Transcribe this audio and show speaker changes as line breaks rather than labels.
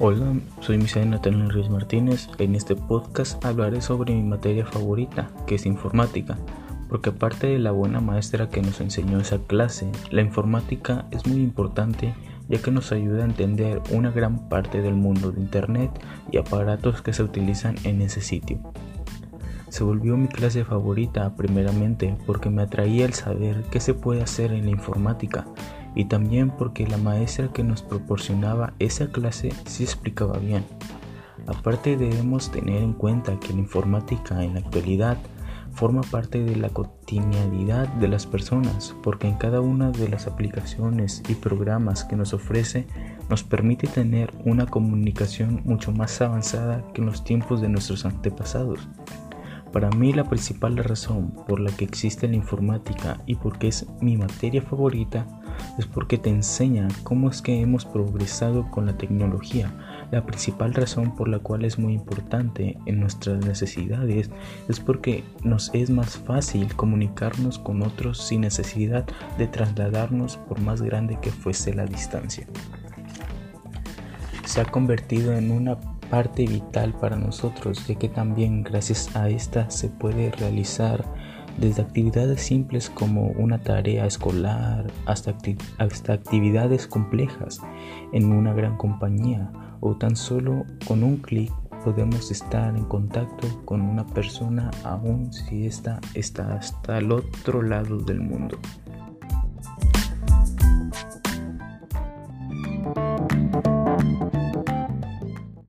Hola, soy Misael Natalia Ruiz Martínez. En este podcast hablaré sobre mi materia favorita, que es informática, porque aparte de la buena maestra que nos enseñó esa clase, la informática es muy importante ya que nos ayuda a entender una gran parte del mundo de Internet y aparatos que se utilizan en ese sitio. Se volvió mi clase favorita primeramente porque me atraía el saber qué se puede hacer en la informática y también porque la maestra que nos proporcionaba esa clase sí explicaba bien. Aparte debemos tener en cuenta que la informática en la actualidad forma parte de la cotidianidad de las personas porque en cada una de las aplicaciones y programas que nos ofrece nos permite tener una comunicación mucho más avanzada que en los tiempos de nuestros antepasados. Para mí la principal razón por la que existe la informática y porque es mi materia favorita es porque te enseña cómo es que hemos progresado con la tecnología. La principal razón por la cual es muy importante en nuestras necesidades es porque nos es más fácil comunicarnos con otros sin necesidad de trasladarnos por más grande que fuese la distancia. Se ha convertido en una parte vital para nosotros, ya que también gracias a esta se puede realizar desde actividades simples como una tarea escolar hasta, hasta, actividades complejas en una gran compañía o tan solo con un clic podemos estar en contacto con una persona aun si ésta está hasta el otro lado del mundo.